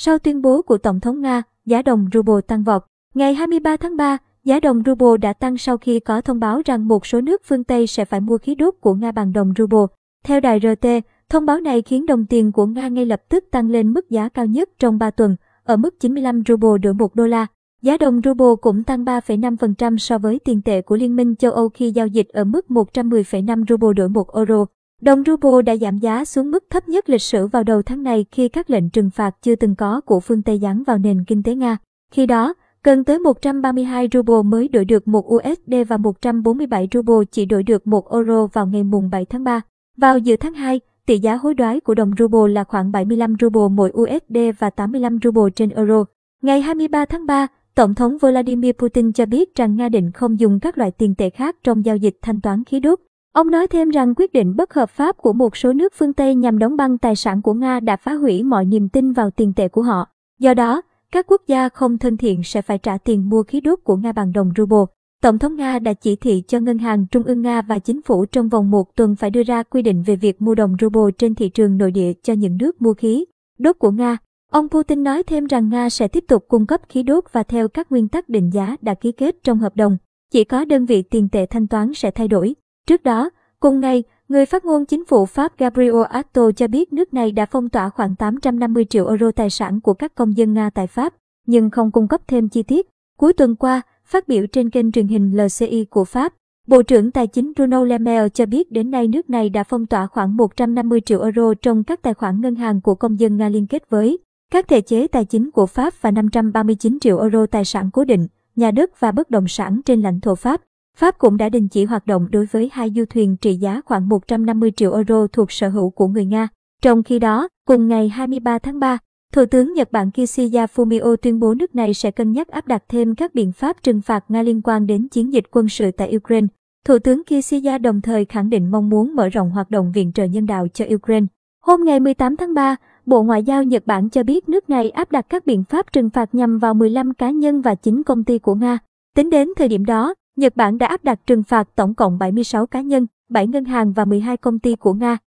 Sau tuyên bố của Tổng thống Nga, giá đồng ruble tăng vọt. Ngày 23 tháng 3, giá đồng ruble đã tăng sau khi có thông báo rằng một số nước phương Tây sẽ phải mua khí đốt của Nga bằng đồng ruble. Theo đài RT, thông báo này khiến đồng tiền của Nga ngay lập tức tăng lên mức giá cao nhất trong 3 tuần, ở mức 95 ruble đổi 1 đô la. Giá đồng ruble cũng tăng 3,5% so với tiền tệ của Liên minh châu Âu khi giao dịch ở mức 110,5 ruble đổi 1 euro. Đồng ruble đã giảm giá xuống mức thấp nhất lịch sử vào đầu tháng này khi các lệnh trừng phạt chưa từng có của phương Tây giáng vào nền kinh tế Nga. Khi đó, cần tới 132 ruble mới đổi được 1 USD và 147 ruble chỉ đổi được 1 euro vào ngày mùng 7 tháng 3. Vào giữa tháng 2, tỷ giá hối đoái của đồng ruble là khoảng 75 ruble mỗi USD và 85 ruble trên euro. Ngày 23 tháng 3, Tổng thống Vladimir Putin cho biết rằng Nga định không dùng các loại tiền tệ khác trong giao dịch thanh toán khí đốt. Ông nói thêm rằng quyết định bất hợp pháp của một số nước phương Tây nhằm đóng băng tài sản của Nga đã phá hủy mọi niềm tin vào tiền tệ của họ. Do đó, các quốc gia không thân thiện sẽ phải trả tiền mua khí đốt của Nga bằng đồng ruble. Tổng thống Nga đã chỉ thị cho Ngân hàng Trung ương Nga và chính phủ trong vòng một tuần phải đưa ra quy định về việc mua đồng ruble trên thị trường nội địa cho những nước mua khí đốt của Nga. Ông Putin nói thêm rằng Nga sẽ tiếp tục cung cấp khí đốt và theo các nguyên tắc định giá đã ký kết trong hợp đồng. Chỉ có đơn vị tiền tệ thanh toán sẽ thay đổi. Trước đó, cùng ngày, người phát ngôn chính phủ Pháp Gabriel Attal cho biết nước này đã phong tỏa khoảng 850 triệu euro tài sản của các công dân Nga tại Pháp, nhưng không cung cấp thêm chi tiết. Cuối tuần qua, phát biểu trên kênh truyền hình LCI của Pháp, Bộ trưởng Tài chính Bruno Le Maire cho biết đến nay nước này đã phong tỏa khoảng 150 triệu euro trong các tài khoản ngân hàng của công dân Nga liên kết với các thể chế tài chính của Pháp và 539 triệu euro tài sản cố định, nhà đất và bất động sản trên lãnh thổ Pháp. Pháp cũng đã đình chỉ hoạt động đối với hai du thuyền trị giá khoảng 150 triệu euro thuộc sở hữu của người Nga. Trong khi đó, cùng ngày 23 tháng 3, Thủ tướng Nhật Bản Kishida Fumio tuyên bố nước này sẽ cân nhắc áp đặt thêm các biện pháp trừng phạt Nga liên quan đến chiến dịch quân sự tại Ukraine. Thủ tướng Kishida đồng thời khẳng định mong muốn mở rộng hoạt động viện trợ nhân đạo cho Ukraine. Hôm ngày 18 tháng 3, Bộ Ngoại giao Nhật Bản cho biết nước này áp đặt các biện pháp trừng phạt nhằm vào 15 cá nhân và 9 công ty của Nga. Tính đến thời điểm đó, Nhật Bản đã áp đặt trừng phạt tổng cộng 76 cá nhân, 7 ngân hàng và 12 công ty của Nga.